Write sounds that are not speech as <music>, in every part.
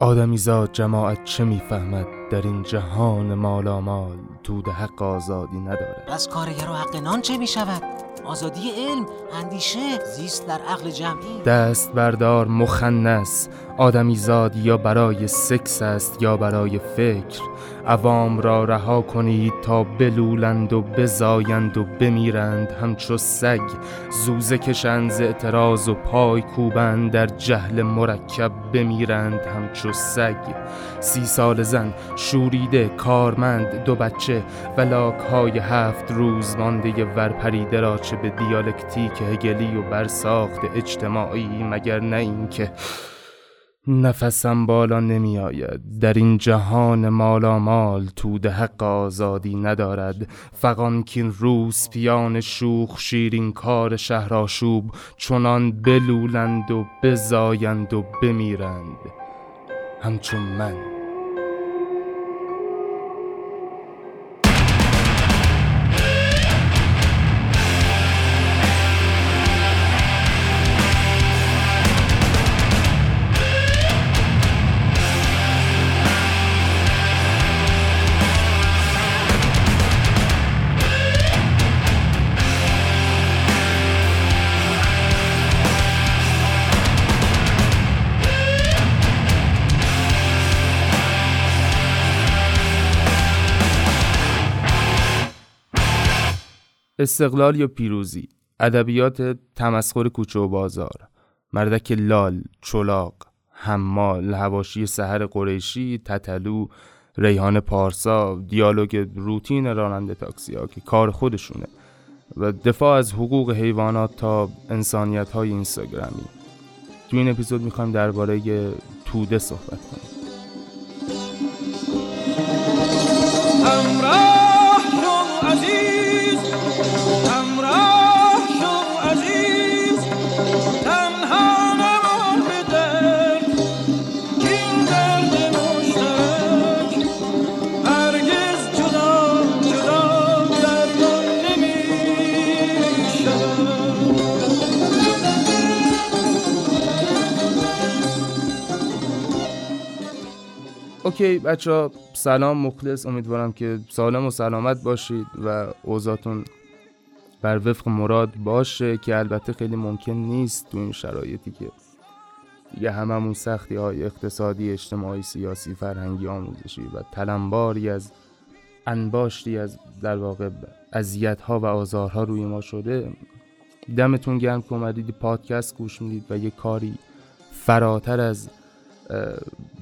آدمیزاد جماعت چه می‌فهمد در این جهان مالامال تود حق آزادی ندارد از کارگر و حق نان چه می شود؟ آزادی علم، اندیشه، زیست در عقل جمعی دست بردار مخنس آدمیزاد یا برای سکس است یا برای فکر عوام را رها کنید تا بلولند و بزایند و بمیرند. همچو سگ زوزه کشند اعتراض و پای کوبند در جهل مرکب بمیرند. همچو سگ سی سال زن شوریده کارمند دو بچه و لاک های هفت روز مانده ورپریده را چه به دیالکتیک هگلی و برساخت اجتماعی مگر نه اینکه نفسم بالا نمی آید در این جهان مالامال تود حق آزادی ندارد. فقان کین روز پیان شوخ شیرین کار شهرآشوب چنان بلولند و بزایند و بمیرند. همچون من. استقلال یا پیروزی؟ ادبیات تمسخر کوچه و بازار مردک لال چلاق حمال هواشی سحر قریشی تتلو ریحان پارسا دیالوگ روتین راننده تاکسی ها که کار خودشونه و دفاع از حقوق حیوانات تا انسانیت های اینستاگرامی. تو این اپیزود می‌خوایم درباره توده صحبت کنیم. اوکی بچه سلام مخلص. امیدوارم که سالم و سلامت باشید و اوضاعتون بر وفق مراد باشه که البته خیلی ممکن نیست تو این شرایطی که یه هممون سختی های اقتصادی اجتماعی سیاسی فرهنگی آموزشی و تلمباری از انباشتی از در واقع اذیت ها و آزارها روی ما شده. دمتون گرم که اومدید پادکست گوش می‌دید و یه کاری فراتر از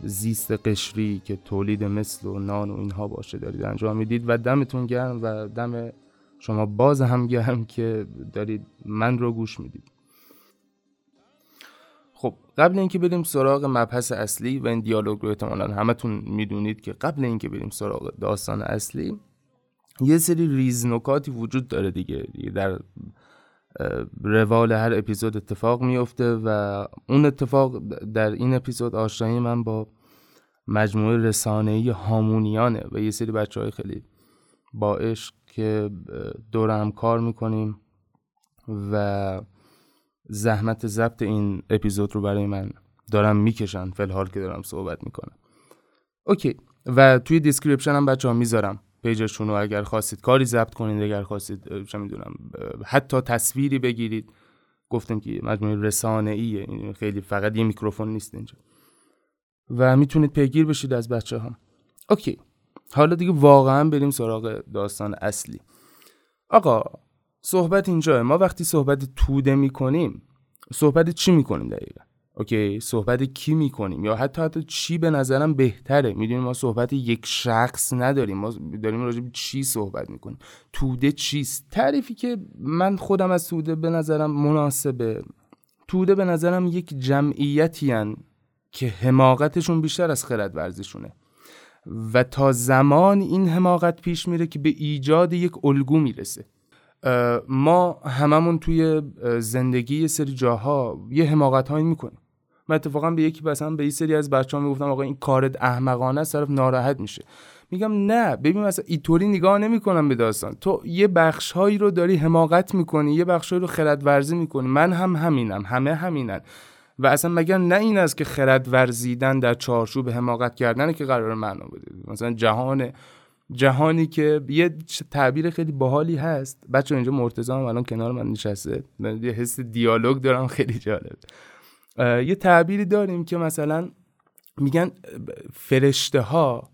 زیست قشری که تولید مثل و نان و اینها باشه دارید انجام می‌دید و دمتون گرم و دم شما باز هم گرم که دارید من رو گوش می‌دید. خب قبل اینکه بریم سراغ مبحث اصلی و این دیالوگ رو احتمالا همتون می‌دونید که قبل اینکه بریم سراغ داستان اصلی یه سری ریزنکاتی وجود داره دیگه, دیگه در روال هر اپیزود اتفاق میفته و اون اتفاق در این اپیزود آشنایی من با مجموعه رسانه‌ای هامونیانه و یه سری بچه های خیلی با عشق که دور هم کار می‌کنیم و زحمت ضبط این اپیزود رو برای من دارم می‌کشن فلحال که دارم صحبت می‌کنم. اوکی و توی description هم بچه ها می‌ذارم. page شون رو اگر خواستید کاری ضبط کنید اگر خواستید چه می‌دونم حتی تصویری بگیرید. گفتم که مجموعه رسانه ایه خیلی فقط یه میکروفون نیست اینجا. و می‌تونید پیگیر بشید از بچه ها اوکی. حالا دیگه واقعا بریم سراغ داستان اصلی. آقا صحبت اینجا ما وقتی صحبت توده می‌کنیم صحبت چی می‌کنیم دقیقا؟ اوکی صحبت کی می‌کنیم؟ یا حتی حتی چی به نظرم بهتره؟ می‌دونیم ما صحبت یک شخص نداریم. ما داریم راجع به چی صحبت می‌کنیم؟ توده چیست؟ تعریفی که من خودم از توده به نظرم مناسبه. توده به نظرم یک جمعیتی هن که حماقتشون بیشتر از خرد ورزشونه و تا زمان این حماقت پیش میره که به ایجاد یک الگو می‌رسه. ما هممون توی زندگی یه سری جاها یه حماقت هایی می‌کنیم. من اتفاقا به یکی مثلا به این سری از بچه‌ها می‌گفتم آقا این کارت احمقانه است طرف ناراحت میشه. میگم نه ببین مثلا اینطوری نگاه نمی‌کنم به داستان. تو یه بخشهایی رو داری حماقت می‌کنی یه بخشهایی رو خرد ورزی می‌کنی. من هم همینم همه همینن. و اصلا مگر نه این است که خرد ورزیدن در چارچوب حماقت کردن که قرار معنا بده مثلا جهان جهانی که یه تعبیر خیلی باحالی هست. بچه اینجا مرتضی هم الان کنار من نشسته. من یه حس دیالوگ دارم خیلی جالب. یه تعبیری داریم که مثلا میگن فرشته ها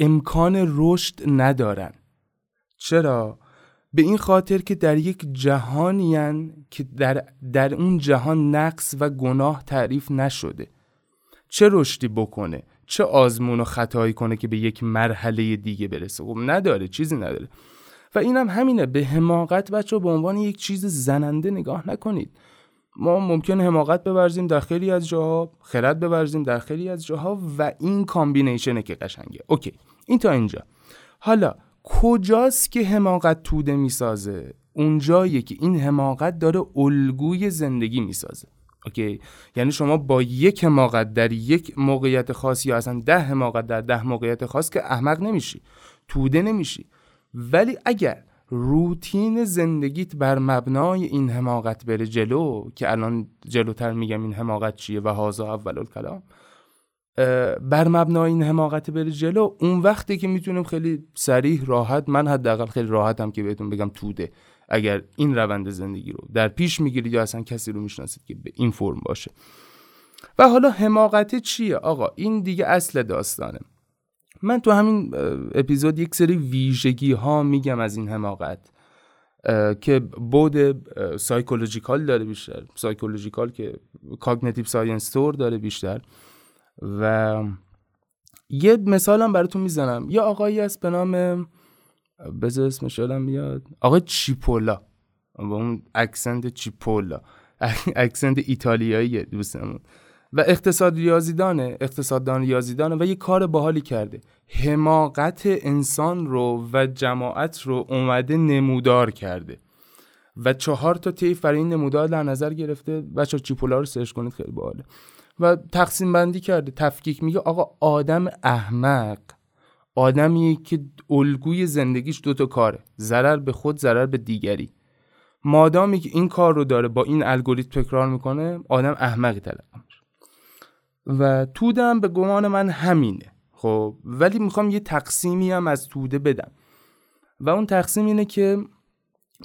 امکان رشد ندارن. چرا؟ به این خاطر که در یک جهانی که در, در اون جهان نقص و گناه تعریف نشده. چه رشدی بکنه؟ چه آزمون و خطایی کنه که به یک مرحله دیگه برسه؟ خب نداره چیزی نداره. و اینم هم همینه به حماقت بچه به عنوان یک چیز زننده نگاه نکنید. ما ممکنه حماقت بورزیم در خیلی از جاها خرد بورزیم در خیلی از جاها و این combination ه که قشنگه. اوکی این تا اینجا. حالا کجاست که حماقت توده می‌سازه؟ اونجایی که این حماقت داره الگوی زندگی می‌سازه. اوکی یعنی شما با یک حماقت در یک موقعیت خاص یا اصلا ده حماقت در ده موقعیت خاص که احمق نمیشی توده نمیشی. ولی اگر روتین زندگیت بر مبنای این حماقت بره جلو که الان جلوتر میگم این حماقت چیه و هذا اول الکلام بر مبنای این حماقت بره جلو اون وقتی که می‌تونیم خیلی صریح راحت من حداقل خیلی راحتم که بهتون بگم توده. اگر این روند زندگی رو در پیش می‌گیرید یا اصلا کسی رو می‌شناسید که به این فرم باشه. و حالا حماقت چیه؟ آقا این دیگه اصل داستانه. من تو همین اپیزود یک سری ویژگی ها میگم از این حماقت که بعد psychological داره بیشتر. psychological که cognitive science طور داره بیشتر. و یه مثالم براتون می‌زنم. یه آقایی هست به نام بذار اسمش یادم بیاد. آقای چیپولا. با اون accent چیپولا. <laughs> accent ایتالیایی دوستمون. و اقتصاد ریاضیدانه اقتصاددان ریاضیدانه و یه کار باحالی کرده. حماقت انسان رو و جماعت رو اومده نمودار کرده. و چهار تا طیف برای این نمودار در نظر گرفته. بچه چیپولا رو سرچ کنید خیلی باحاله. و تقسیم بندی کرده تفکیک میگه آقا آدم احمق آدمیه که الگوی زندگیش دوتا کاره ضرر به خود ضرر به دیگری. مادامی که این کار رو داره با این الگوریتم تکرار می‌کنه آدم احمقی تلقی و تودم به گمان من همینه. خب ولی می‌خوام یه تقسیمی هم از توده بدم. و اون تقسیم اینه که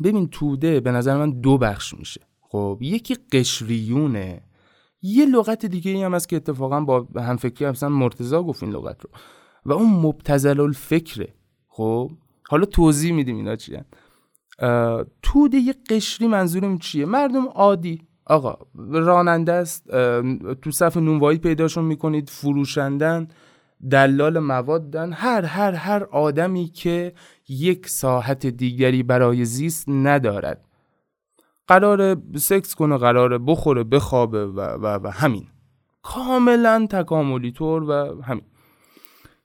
ببین توده به نظر من دو بخش میشه. خب یکی قشریونه. یه لغت دیگه هم هست که اتفاقا با همفکری مثلا مرتضا گفت این لغت رو. و اون مبتزل الفکره خب حالا توضیح میدیم اینا چیه. توده یه قشری منظورم چیه؟ مردم عادی. آقا راننده است تو صف نونوایی پیداشون می‌کنید فروشندن دلال موادن هر هر هر آدمی که یک ساحت دیگری برای زیست ندارد. قرار سکس کنه قرار بخوره بخوابه و, و, و همین. کاملا تکاملی طور و همین.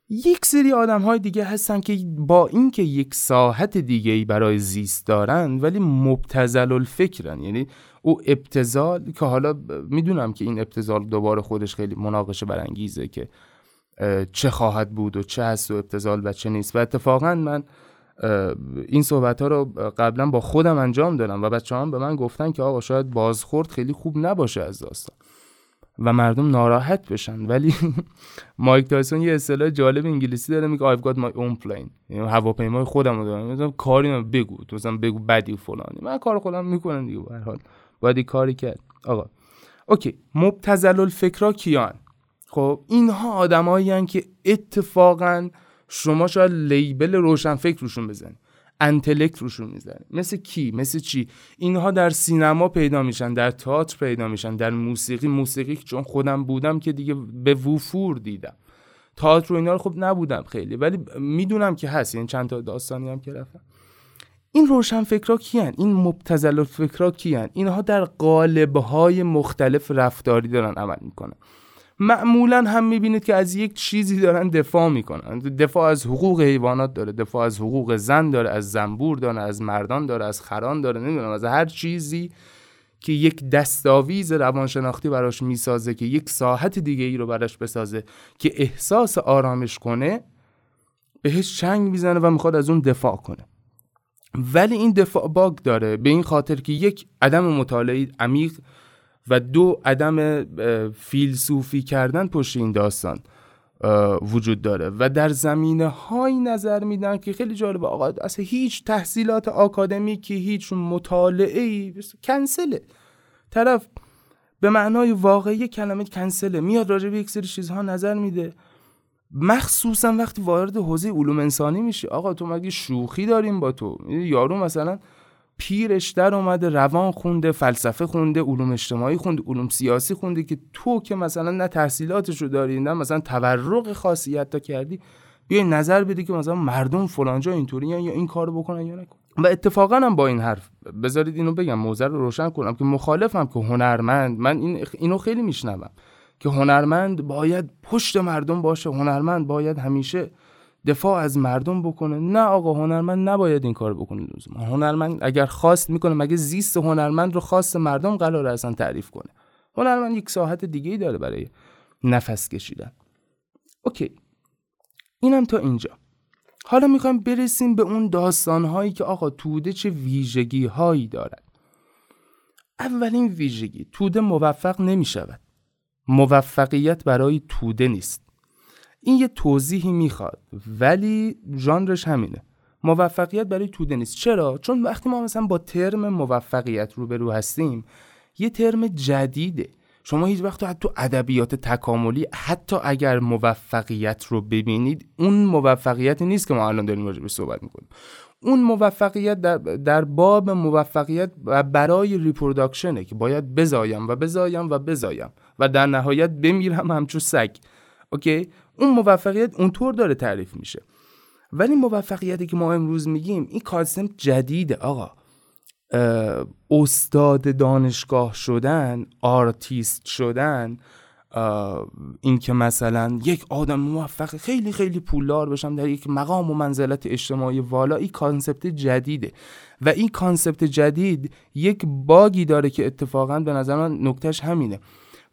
یک سری آدم های دیگه هستن که با اینکه یک ساحت دیگه ای برای زیست دارن ولی مبتزل الفکرن یعنی او ابتزال که حالا می‌دونم که این ابتزال دوباره خودش خیلی مناقشه برانگیزه که چه خواهد بود و چه هست و ابتزال و چه نیست. و اتفاقا من این صحبت ها رو قبلا با خودم انجام دادم و بچه هم به من گفتن که آقا شاید بازخورد خیلی خوب نباشه از داستان. و مردم ناراحت بشن. ولی <laughs> مایک تایسون یه اصطلاح جالب انگلیسی داره میگه I've got my own plane. یعنی هواپیمای خودم دارم. مثلا کاری بگو. تو مثلا بگو بدی فلانی. من کار خودم می‌کنم دیگه به حال. باید کاری کرد. آقا. اوکی. مبتزل الفکرا کیان؟ خب اینها آدمایی که اتفاقا شما شاید لیبل روشن فکر روشون بزنید. انتلکت روشون می‌زنه. مثل کی؟ مثل چی؟ اینها در سینما پیدا میشن در تئاتر پیدا میشن در موسیقی. موسیقی چون خودم بودم که دیگه به وفور دیدم. تئاتر و اینا رو خب نبودم خیلی. ولی می‌دونم که هست. یعنی چند تا داستانی هم که رفتم. این روشن فکرا کیان؟ این مبتزل فکرا کیان؟ اینها در قالبهای مختلف رفتاری دارن عمل می‌کنن. معمولا هم می‌بینید که از یک چیزی دارن دفاع می‌کنن. دفاع از حقوق حیوانات داره دفاع از حقوق زن داره از زنبور داره از مردان داره از خران داره نمی‌دونم از هر چیزی که یک دستاویز روانشناختی براش می‌سازه که یک ساحت دیگه ای رو براش بسازه که احساس آرامش کنه بهش چنگ می‌زنه و می‌خواد از اون دفاع کنه. ولی این دفاع باگ داره به این خاطر که یک عدم مطالعه عمیق و دو عدم فیلسوفی کردن پشت این داستان وجود داره. و در زمینه های نظر میدن که خیلی جالبه. آقا اصلا هیچ تحصیلات آکادمیکی هیچ مطالعه ای کنسله. طرف به معنای واقعی کلمه کنسله میاد راجع به یک سری چیزها نظر میده. مخصوصا وقتی وارد حوزه علوم انسانی میشه آقا تو مگه شوخی داریم با تو؟ یارو مثلا پیرش در اومده روان خونده فلسفه خونده علوم اجتماعی خونده علوم سیاسی خونده که تو که مثلا نه تحصیلاتش رو داری نه مثلا تورق خاصیت تا کردی بیای نظر بده که مثلا مردم فلانجا اینطوری یا این کارو بکنن یا نکن. و اتفاقا هم با این حرف بذارید اینو بگم موزه رو روشن کنم که مخالفم که هنرمند من این اینو خیلی میشنوم که هنرمند باید پشت مردم باشه هنرمند باید همیشه دفاع از مردم بکنه. نه آقا هنرمند نباید این کار بکنه لزوما. هنرمند اگر خواست می‌کنه مگه زیست هنرمند رو خواست مردم قرار اصلا تعریف کنه؟ هنرمند یک ساحت دیگه ای داره برای نفس کشیدن. اوکی. اینم تا اینجا. حالا می‌خوایم برسیم به اون داستان هایی که آقا توده چه ویژگی هایی دارد اولین ویژگی توده موفق نمی شود موفقیت برای توده نیست. این یه توضیحی می‌خواد ولی ژانرش همینه. موفقیت برای توده نیست. چرا؟ چون وقتی ما مثلا با ترم موفقیت روبرو هستیم یه ترم جدیده. شما هیچ وقت تو ادبیات تکاملی حتی اگر موفقیت رو ببینید اون موفقیت نیست که ما الان داریم راجع صحبت می‌کنیم. اون موفقیت در, باب موفقیت برای reproduction ه که باید بزایم و بزایم و بزایم و در نهایت بمیرم همچون سگ. اوکی؟ اون موفقیت اونطور داره تعریف میشه. ولی موفقیتی که ما امروز میگیم این concept جدیده آقا. استاد دانشگاه شدن آرتیست شدن اینکه مثلا یک آدم موفق خیلی خیلی پولدار بشم در یک مقام و منزلت اجتماعی والا این concept جدیده. و این concept جدید یک bug ی داره که اتفاقا به نظر من نکتهش همینه.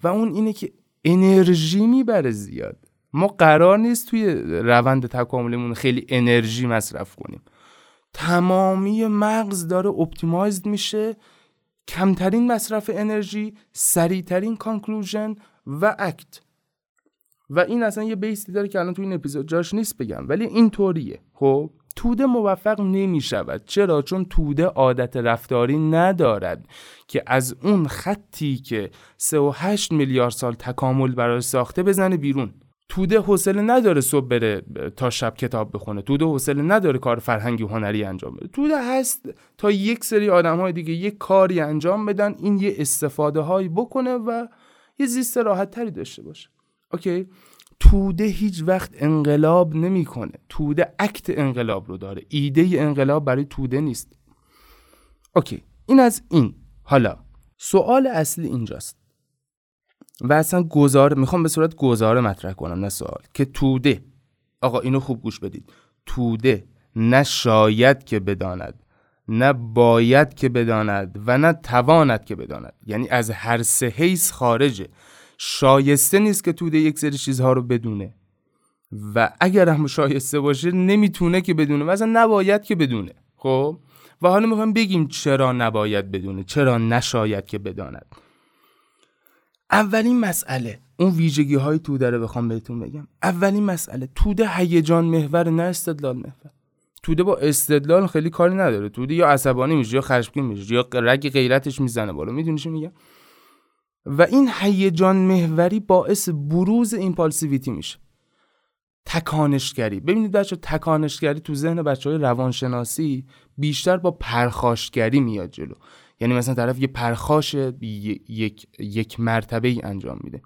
و اون اینه که انرژی می‌بره زیاد. ما قرار نیست توی روند تکاملمون خیلی انرژی مصرف کنیم. تمامی مغز داره optimized میشه. کمترین مصرف انرژی سریعترین conclusion و act و این اصلا یه base ی داره که الان توی این اپیزود جاش نیست بگم. ولی این طوریه. خب؟ توده موفق نمی شود چرا؟ چون توده عادت رفتاری ندارد که از اون خطی که 3 میلیارد سال تکامل برای ساخته بزنه بیرون. توده حوصله نداره صبح بره تا شب کتاب بخونه. توده حوصله نداره کار فرهنگی هنری انجام بده. توده هست تا یک سری آدم های دیگه یک کاری انجام بدن این یه استفاده هایی بکنه و یه زیست راحت تری داشته باشه. اوکی؟ توده هیچ وقت انقلاب نمی‌کنه. توده اکت انقلاب رو داره. ایده انقلاب برای توده نیست. اوکی این از این. حالا سوال اصلی اینجاست. و اصلا گزار می‌خوام به صورت گزاره مطرح کنم نه سوال. که توده آقا اینو خوب گوش بدید. توده نه شاید که بداند نه باید که بداند و نه تواند که بداند. یعنی از هر سه حیث خارجه. شایسته نیست که توده یک سری چیزها رو بدونه. و اگر هم شایسته باشه نمی‌تونه که بدونه و اصلا نباید که بدونه. خب؟ و حالا می‌خوام بگیم چرا نباید بدونه چرا نشاید که بداند. اولین مسئله اون ویژگی های توده رو بخوام بهتون بگم. اولین مسئله توده هیجان محور نه استدلال محور. توده با استدلال خیلی کاری نداره. توده یا عصبانی میشه یا خشمگین میشه یا رگ غیرتش می‌زنه بالا. می‌دونی چی میگم؟ و این هیجان محوری باعث بروز impulsivity میشه. تکانشگری. ببینید بچه تکانشگری تو ذهن بچه های روانشناسی بیشتر با پرخاشگری میاد جلو. یعنی مثلا طرف یه پرخاش یک, یک مرتبه ای انجام میده.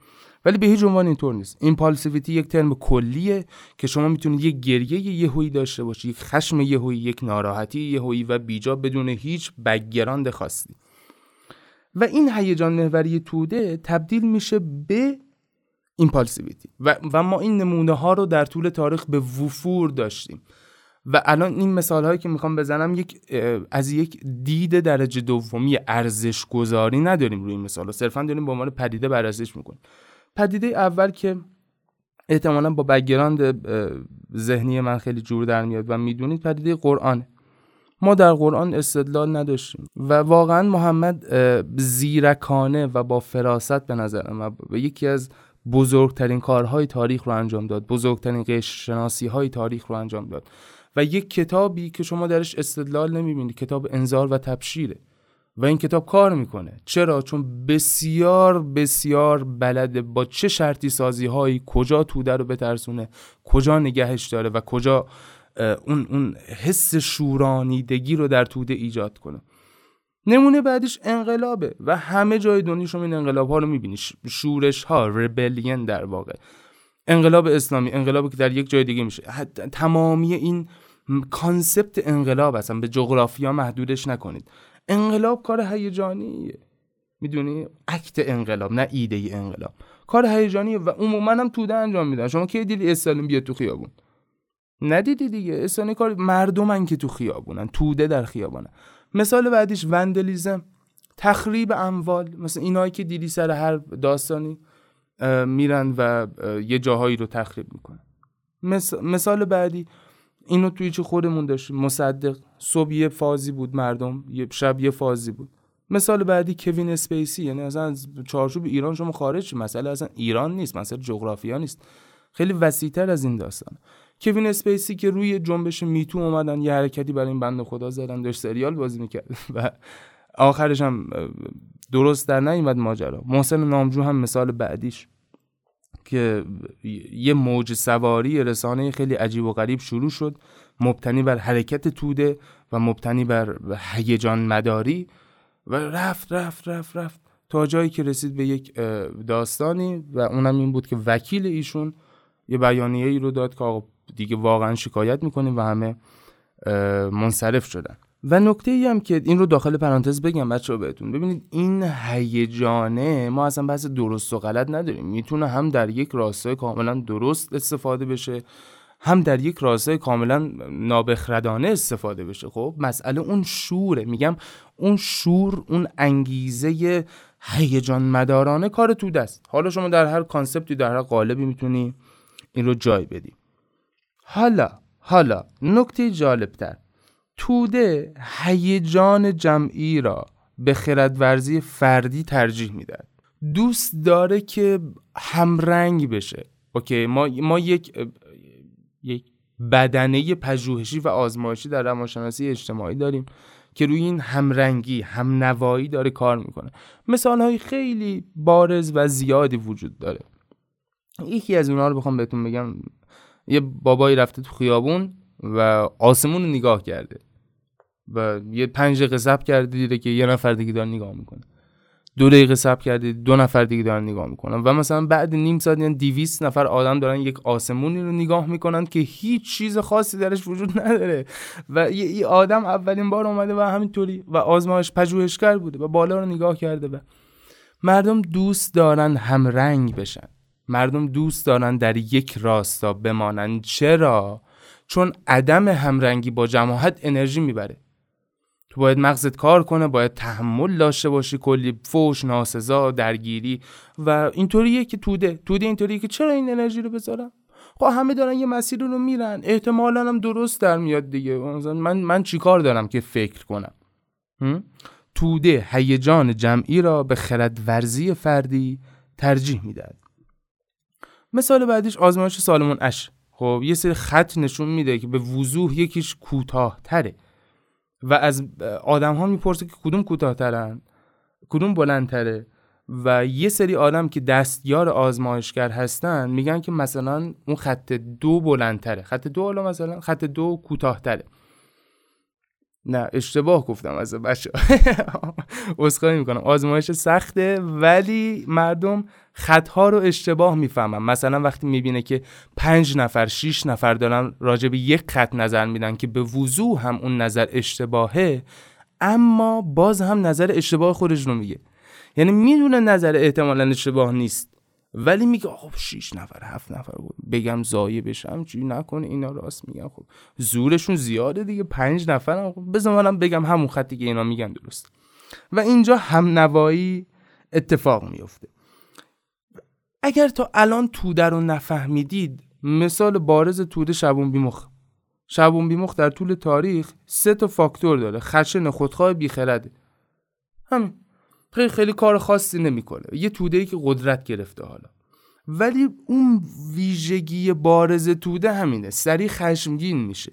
ولی به هیچ عنوان اینطور نیست. impulsivity یک ترم کلیه که شما می‌تونید یک گریه یهویی داشته باشید یک خشم یهویی یک ناراحتی یهویی و بیجا بدون هیچ background خاصی. و این هیجان محوری توده تبدیل میشه به ایمپالسیویتی. و, و ما این نمونه ها رو در طول تاریخ به وفور داشتیم. و الان این مثال هایی که می‌خوام بزنم یک از یک دید درجه دومی ارزش گذاری نداریم روی این مثال صرفا داریم به عنوان پدیده بررسیش می‌کنیم. پدیده اول که احتمالا با بگراند ذهنی من خیلی جور در میاد و می‌دونید پدیده قرآن ما در قرآن استدلال نداشتیم. و واقعا محمد زیرکانه و با فراست به نظر و یکی از بزرگترین کارهای تاریخ رو انجام داد. بزرگترین قشر شناسی های تاریخ رو انجام داد. و یک کتابی که شما درش استدلال نمی‌بینید کتاب انذار و تبشیره. و این کتاب کار می‌کنه. چرا؟ چون بسیار بسیار بلده با چه شرطی سازی هایی کجا توده رو بترسونه کجا نگهش داره و کجا اون اون حس شورانیدگی رو در توده ایجاد کنه. نمونه بعدیش انقلابه و همه جای دنیا شما این انقلاب ها رو می‌بینی. شورش ها rebellion در واقع. انقلاب اسلامی انقلابی که در یک جای دیگه میشه. تمامی این concept انقلاب اصلا به جغرافیا محدودش نکنید. انقلاب کار هیجانیه. می‌دونی؟ act انقلاب نه ایده ی انقلاب. کار هیجانیه و عموما هم توده انجام میدن. شما کی دیدی استالین بیاد تو خیابون؟ ندیدی دیگه. استالین کار مردمن که تو خیابونن توده در خیابانن مثال بعدیش وندلیزم تخریب اموال. مثلا اینایی که دیدی سر هر داستانی میرن و یه جاهایی رو تخریب می‌کنن. مثال بعدی اینو توی چه خودمون داشتیم مصدق. صبح یه فازی بود مردم یه شب یه فازی بود. مثال بعدی کوین اسپیسی یعنی اصلا از چارچوب ایران شما خارج مسئله اصلا ایران نیست مسئله جغرافیا نیست. خیلی وسیعتر از این داستان کوین اسپیسی که روی جنبش Me Too اومدن یه حرکتی برای این بنده خدا زدن داشت سریال بازی می‌کرد. و آخرش هم درست در نیومد ماجرا. محسن نامجو هم مثال بعدیش که یه موج سواری رسانه خیلی عجیب و غریب شروع شد. مبتنی بر حرکت توده و مبتنی بر هیجان مداری و رفت رفت رفت رفت تا جایی که رسید به یک داستانی و اونم این بود که وکیل ایشون یه بیانیه ای رو داد که دیگه واقعا شکایت می‌کنیم و همه منصرف شدن. و نکته ای هم که این رو داخل پرانتز بگم بچه بهتون. ببینید این هیجانه ما اصلا بحث درست و غلط نداریم. می‌تونه هم در یک راستای کاملا درست استفاده بشه هم در یک راستای کاملا نابخردانه استفاده بشه. خب مسئله اون شوره. میگم اون شور اون انگیزه هیجان مدارانه کار تو دست. حالا شما در هر کانسپتی در هر قالبی می‌تونی این رو جای بدی. حالا حالا نکته جالبتر. توده هیجان جمعی را به خردورزی فردی ترجیح میدن دوست داره که همرنگ بشه. اوکی ما ما یک یک بدنه پژوهشی و آزمایشی در روانشناسی اجتماعی داریم که روی این همرنگی همنوایی داره کار می‌کنه. مثال های خیلی بارز و زیادی وجود داره. یکی از اونها رو بخوام بهتون بگم. یه بابایی رفته تو خیابون و آسمون رو نگاه کرده و یه پنج دقیقه صبر کرده دیده که یه نفر دیگه داره نگاه می‌کنه. دو دقیقه صبر کرده دو نفر دیگه دارن نگاه می‌کنن. و مثلا بعد نیم ساعت یعنی 200 نفر آدم دارن یک آسمونی رو نگاه می‌کنن که هیچ چیز خاصی درش وجود نداره. و یه آدم اولین بار اومده و همینطوری و آزمایش پژوهشگر بوده و بالا رو نگاه کرده و مردم دوست دارن هم رنگ بشن. مردم دوست دارن در یک راستا بمانن. چرا؟ چون عدم همرنگی با جماعت انرژی می‌بره. تو باید مغزت کار کنه باید تحمل داشته باشی کلی فوش ناسزا درگیری و اینطوریه که توده. توده اینطوریه که چرا این انرژی رو بذارم؟ خب همه دارن یه مسیر رو میرن. احتمالا هم درست در میاد دیگه. من من چیکار دارم که فکر کنم؟ توده هیجان جمعی را به خرد ورزی فردی ترجیح می‌دهد. مثال بعدیش آزمایش سالمون اش. خب یه سری خط نشون میده که به وضوح یکیش کوتاه تره و از آدم ها می‌پرسه که کدوم کوتاهترن کدوم بلندتره. و یه سری آدم که دستیار آزمایشگر هستن میگن که مثلا اون خط دو بلندتره. خط دو حالا مثلا خط دو کوتاهتره. نه اشتباه گفتم از بچه اسخای می‌کنم. آزمایش سخته ولی مردم خطها رو اشتباه می‌فهمن مثلا وقتی می‌بینه که پنج نفر شیش نفر دارن راجع به یک خط نظر میدن که به وضوح هم اون نظر اشتباهه اما باز هم نظر اشتباه خودش رو میگه. یعنی می‌دونه نظر احتمالا اشتباه نیست ولی میگه خب 6 نفر هفت نفر بود. بگم زایه بشم چی نکنه اینا راست میگن. خب زورشون زیاده دیگه پنج نفر خب بذار بگم همون خطی که اینا میگن درست. و اینجا هم نوایی اتفاق میفته اگر تا الان توده رو نفهمیدید مثال بارز توده شبون بیمخ شبون بیمخ در طول تاریخ سه تا فاکتور داره خشن خودخواه بیخرده. همین. خیلی خیلی کار خاصی نمی‌کنه. یه توده ای که قدرت گرفته حالا. ولی اون ویژگی بارز توده همینه. سریع خشمگین میشه.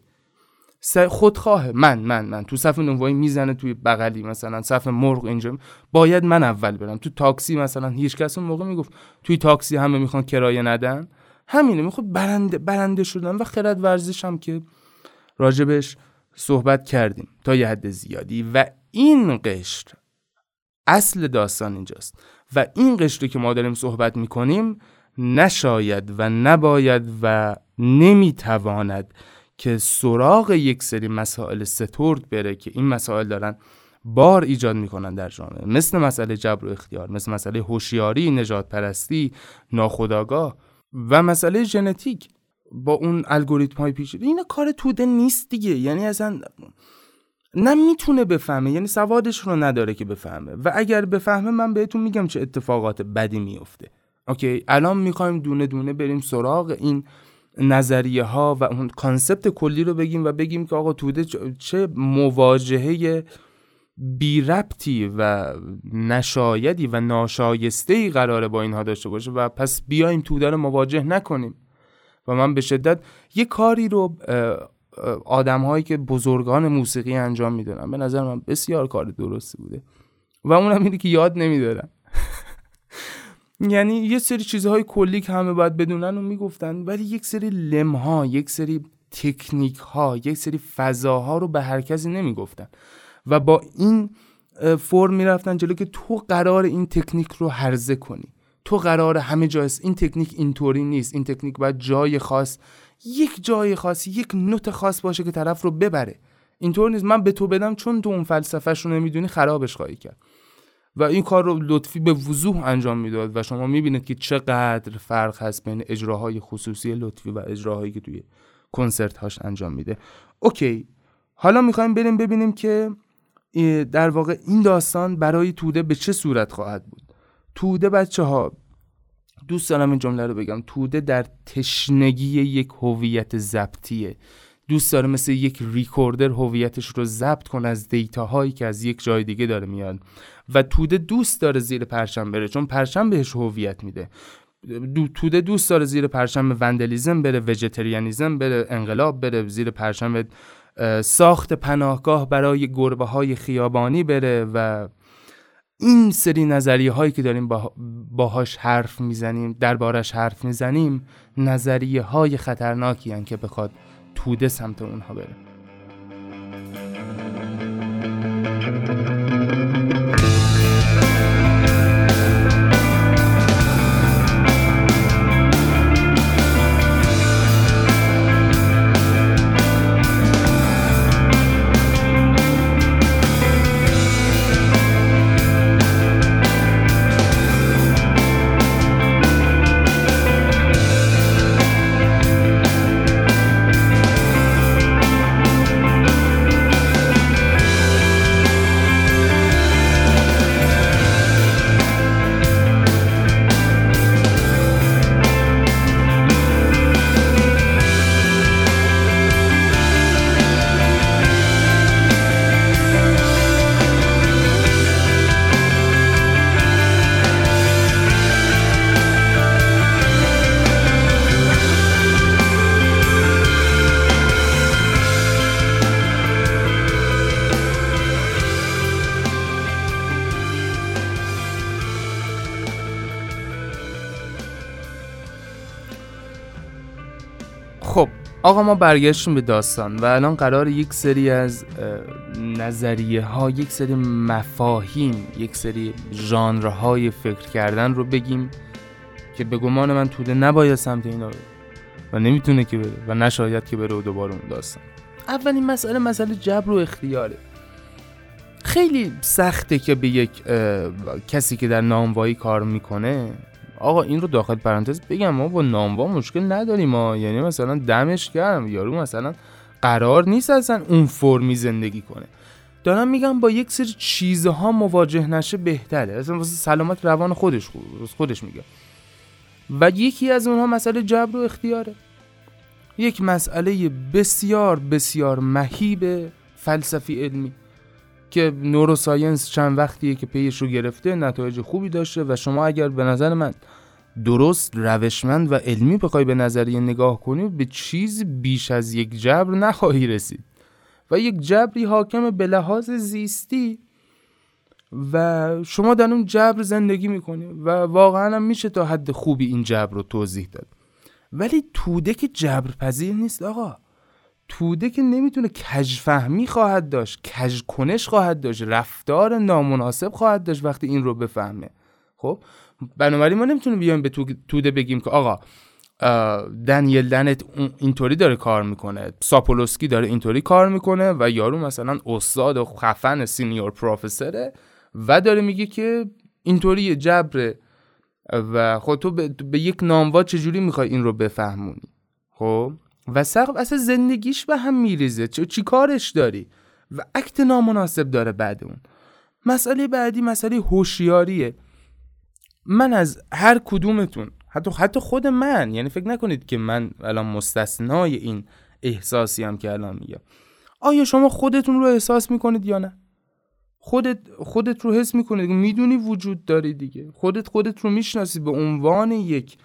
خودخواهه من من من. تو صف نونوایی می‌زنه توی بغلی مثلا صف مرغ اینجا. باید من اول برم. تو تاکسی مثلا هیچ کس اون موقع می‌گفت توی تاکسی همه می‌خوان کرایه ندن. همینه. می‌خواد برنده برنده شدن و خرد ورزش هم که راجبش صحبت کردیم تا یه حد زیادی. و این قشر اصل داستان اینجاست. و این قشری که ما داریم صحبت می‌کنیم نشاید و نباید و نمی‌تواند که سراغ یک سری مسائل سترد بره که این مسائل دارن بار ایجاد می‌کنن در جامعه. مثل مسئله جبر و اختیار مثل مسئله هوشیاری نجات پرستی ناخودآگاه و مسئله ژنتیک. با اون الگوریتم های پیچیده. این کار توده نیست دیگه. یعنی اصلا نه می‌تونه بفهمه. یعنی سوادش رو نداره که بفهمه. و اگر بفهمه من بهتون میگم چه اتفاقات بدی میفته اوکی؟ الان می‌خوایم دونه دونه بریم سراغ این نظریه ها و اون concept کلی رو بگیم و بگیم که آقا توده چه مواجهه بی ربطی و نشایدی و ناشایسته ای قراره با اینها داشته باشه و پس بیایم توده رو مواجه نکنیم. و من به شدت یه کاری رو آدم هایی که بزرگان موسیقی انجام می‌دونن به نظر من بسیار کار درستی بوده و اونم اینه که یاد نمیدارن. <laughs> یعنی یه سری چیزهای کلی که همه باید بدونن و می‌گفتن ولی یک سری لمها یک سری تکنیک ها یک سری فضاها رو به هر کسی نمی‌گفتن. و با این فرم می‌رفتن جلو که تو قرار این تکنیک رو هرزه کنی. تو قرار همه جا این تکنیک اینطوری نیست. این تکنیک باید جای خاص یک جای خاص یک نوت خاص باشه که طرف رو ببره. اینطور نیست. من به تو بدم چون تو اون فلسفهش رو نمی‌دونی خرابش خواهی کرد. و این کار رو لطفی به وضوح انجام می‌داد و شما می‌بینید که چقدر فرق هست بین اجراهای خصوصی لطفی و اجراهایی که توی کنسرت هاش انجام میده. اوکی. حالا می‌خوایم بریم ببینیم که در واقع این داستان برای توده به چه صورت خواهد بود. توده بچه ها دوست دارم این جمله رو بگم. توده در تشنگی یک هویت ضبطیه. دوست داره مثل یک ریکوردر هویتش رو ضبط کنه از دیتاهایی که از یک جای دیگه داره میاد. و توده دوست داره زیر پرچم بره چون پرچم بهش هویت میده. دو توده دوست داره زیر پرچم وندلیزم بره وجتریانیزم بره انقلاب بره زیر پرچم ساخت پناهگاه برای گربه های خیابانی بره و این سری نظریه هایی که داریم باهاش حرف می‌زنیم دربارش حرف می‌زنیم نظریه های خطرناکی که بخواد توده سمت اونها بره. آقا ما برگشتیم به داستان و الان قرار یک سری از نظریه ها یک سری مفاهیم یک سری ژانرهای فکر کردن رو بگیم که به گمان من توده نباید سمت اینا بره و نمی‌تونه که بره و نشاید که بره و دوباره اون داستان. اولین مسئله مسئله جبر و اختیاره. خیلی سخته که به یک کسی که در ناموایی کار می‌کنه آقا این رو داخل پرانتز بگم ما با ناموا مشکل نداریم ما. یعنی مثلا دمش گرم. یارو مثلا قرار نیست اصلا اون فرمی زندگی کنه. دارم میگم با یک سری چیزها مواجه نشه بهتره. اصلا واسه سلامت روان خودش خودش میگه. و یکی از اونها مسئله جبر و اختیاره. یک مسئله بسیار بسیار مهیب فلسفی علمی که نوروساینس چند وقتیه که پیش رو گرفته نتایج خوبی داشته و شما اگر به نظر من درست روشمند و علمی بخوای به نظریه نگاه کنی به چیز بیش از یک جبر نخواهی رسید. و یک جبری حاکم به لحاظ زیستی. و شما در اون جبر زندگی می‌کنی و واقعا هم میشه تا حد خوبی این جبر رو توضیح داد. ولی توده که جبر پذیر نیست آقا. توده که نمی‌تونه کجفهمی خواهد داشت کج کنش خواهد داشت رفتار نامناسب خواهد داشت وقتی این رو بفهمه. خب؟ بنابراین ما نمی‌تونیم بیایم به توده بگیم که آقا دنیل دنت اینطوری داره کار می‌کنه. ساپولوسکی داره اینطوری کار می‌کنه و یارو مثلا استاد و خفن senior professor ه و داره میگه که اینطوری جبره. و خب تو به, یک نانوا چجوری می‌خوای این رو بفهمونی؟ خب؟ و سقف اصلا زندگیش به هم میریزه. چی کارش داری؟ و act نامناسب داره بعد اون. مسئله بعدی مسئله هوشیاریه. من از هر کدومتون حتی حتی خود من یعنی فکر نکنید که من الان مستثنای این احساسی هم که الان میگم. آیا شما خودتون رو احساس می‌کنید یا نه؟ خودت خودت رو حس می‌کنید. می‌دونی وجود داری دیگه. خودت خودت رو می‌شناسی به عنوان یک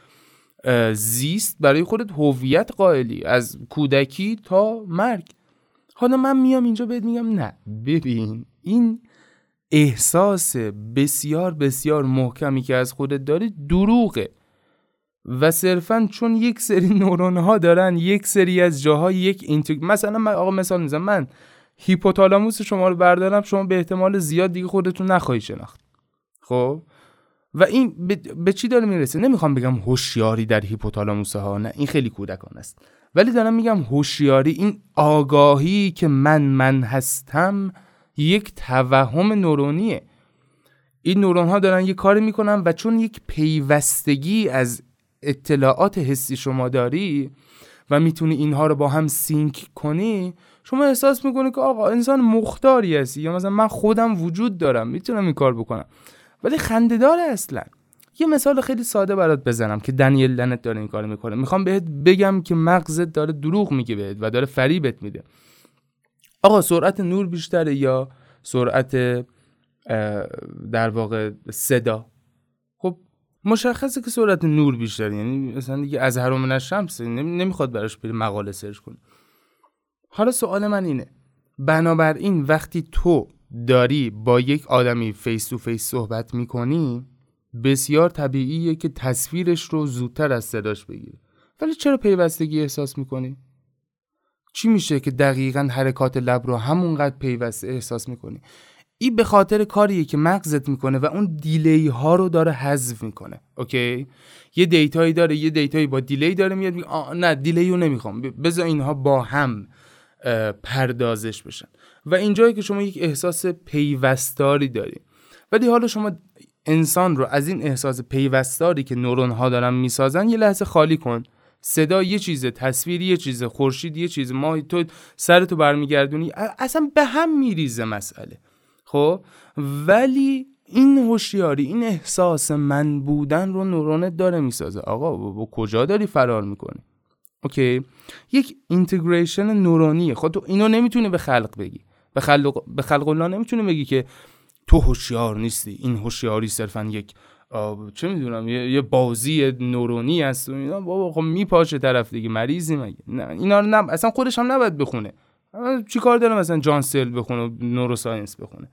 زیست. برای خودت هویت قائلی. از کودکی تا مرگ. حالا من میام اینجا بهت میگم نه. ببین این احساس بسیار بسیار محکمی که از خودت داری دروغه. و صرفا چون یک سری نورون ها دارن یک سری از جاها یک اینتگ مثلا من آقا مثال می‌زنم من هیپوتالاموس شما رو بردارم شما به احتمال زیاد دیگه خودتون نخواهی شناخت. خب؟ و این به, چی داره می‌رسه؟ نمی‌خوام بگم هوشیاری در هیپوتالاموس ها نه این خیلی کودکان است. ولی دارم میگم هوشیاری این آگاهی که من من هستم یک توهم نورونیه. این نورون ها دارن یه کاری می‌کنن و چون یک پیوستگی از اطلاعات حسی شما داری و می‌تونی اینها رو با هم سینک کنی شما احساس می‌کنی که آقا انسان مختاری هستی یا مثلا من خودم وجود دارم می‌تونم این کار بکنم. ولی خندهدار اصلا. یه مثال خیلی ساده برات بزنم که دنیل لنت داره این کار می‌کنه. می‌خوام بهت بگم که مغزت داره دروغ میگه بهت و داره فریبت میده. آقا سرعت نور بیشتره یا سرعت در واقع صدا؟ خب مشخصه که سرعت نور بیشتره. یعنی مثلا دیگه از هر الشمس نمی‌خواد براش بری مقاله سرچ کنی. حالا سوال من اینه. بنابراین وقتی تو داری با یک آدمی face to face صحبت می‌کنی بسیار طبیعیه که تصویرش رو زودتر از صداش بگیری. ولی چرا پیوستگی احساس می‌کنی؟ چی میشه که دقیقا حرکات لب رو همونقدر پیوسته احساس می‌کنی؟ این به خاطر کاریه که مغزت می‌کنه و اون delay ها رو داره حذف می‌کنه اوکی؟ یه data یی داره یه data یی با delay داره میاد می... نه delay رو نمی‌خوام بذار اینها با هم پردازش بشن. و اینجایی که شما یک احساس پیوستاری داری ولی حالا شما انسان رو از این احساس پیوستاری که نورون ها دارن می‌سازن یه لحظه خالی کن. صدا یه چیزه تصویر یه چیزه خورشید یه چیزه ما تو سرتو برمیگردونی. اصلا به هم میریزه مسئله. خب؟ ولی این هوشیاری این احساس من بودن رو نورونت داره می‌سازه. آقا با کجا داری فرار می‌کنی؟ اوکی؟ یک integration نورونیه. خب تو اینو نمی‌تونی به خلق بگی. به خلق به خلق الله نمی‌تونی بگی که تو هوشیار نیستی. این هوشیاری صرفا یک چه می‌دونم یه, بازی نورونی است و اینا. بابا خب میپاشه طرف دیگه مریضی مگه؟ نه اینا رو نه اصلا خودش هم نباید بخونه. چی کار داره مثلا John Searle بخونه neuroscience بخونه؟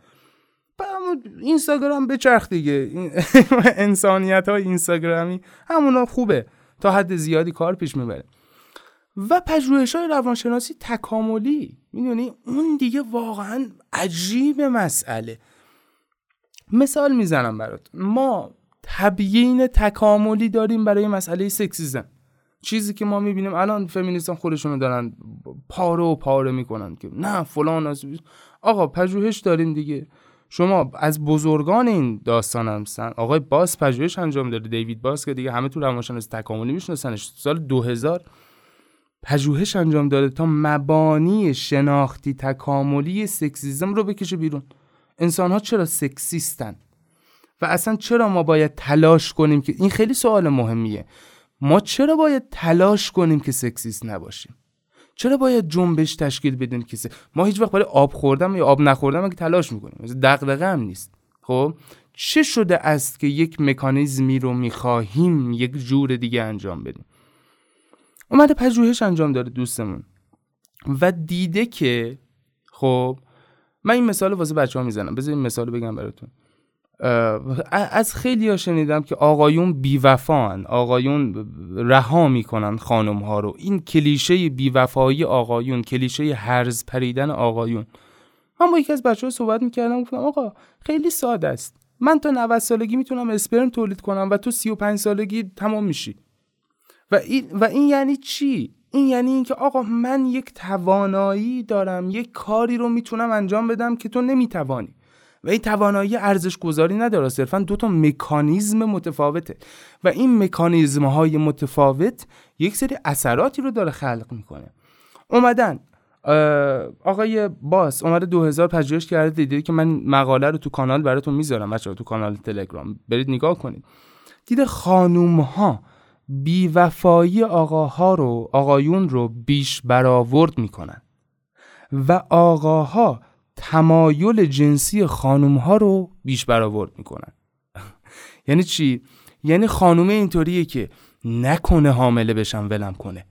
اینستاگرام بچرخ دیگه. <laughs> انسانیت های اینستاگرامی همونا خوبه. تا حد زیادی کار پیش می‌بره. و پژوهش های روانشناسی تکاملی. می‌دونی؟ اون دیگه واقعا عجیب مسئله. مثال می‌زنم برات. ما تبیین تکاملی داریم برای مسئله سکسیزم. چیزی که ما می‌بینیم الان فمینیستان خودشونو دارن پاره و پاره می‌کنن که نه فلان از آقا پژوهش داریم دیگه. شما از بزرگان این داستان هستن آقای باس پژوهش انجام داده دیوید باس که دیگه همه تو روانشناسی تکاملی میشناسنش. سال 2000 پژوهش انجام داده تا مبانی شناختی تکاملی سکسیزم رو بکشه بیرون. انسان ها چرا سکسیستن؟ و اصلا چرا ما باید تلاش کنیم که این خیلی سوال مهمیه. ما چرا باید تلاش کنیم که سکسیست نباشیم؟ چرا باید جنبش تشکیل بدیم که ما هیچ وقت برای آب خوردن یا آب نخوردن که تلاش می‌کنیم؟ دغدغه هم نیست. خب؟ چه شده است که یک مکانیزمی رو می‌خواهیم یک جور دیگه انجام بدیم؟ اومده پژوهش انجام داره دوستمون. و دیده که خب؟ من این مثال واسه بچه ها می‌زنم. بذار مثال بگم براتون. از خیلی ها شنیدم که آقایون بیوفان آقایون رها می‌کنن خانم ها رو. این کلیشه بیوفایی آقایون کلیشه هرز پریدن آقایون. من با یکی از بچه ها صحبت می‌کردم گفتم آقا خیلی ساده است. من تا 90 سالگی می‌تونم اسپرم تولید کنم و تو 35 سالگی تمام میشی. و این, و این یعنی چی؟ این یعنی اینکه آقا من یک توانایی دارم یک کاری رو می‌تونم انجام بدم که تو نمی‌توانی. و این توانایی ارزش گذاری نداره. صرفا دو تا مکانیزم متفاوته. و این مکانیزم های متفاوت یک سری اثراتی رو داره خلق می‌کنه. اومدن آقای باس اومده 2000 پژوهش کرده دیدی که من مقاله رو تو کانال براتون می‌ذارم بچه‌ها تو کانال تلگرام. برید نگاه کنید. دیده خانوم ها بیوفایی آقاها رو آقایون رو بیش برآورد می‌کنن. و آقاها تمایل جنسی خانوم ها رو بیش برآورد می‌کنن. <laughs> یعنی چی؟ یعنی خانومه اینطوریه که نکنه حامله بشم ولم کنه.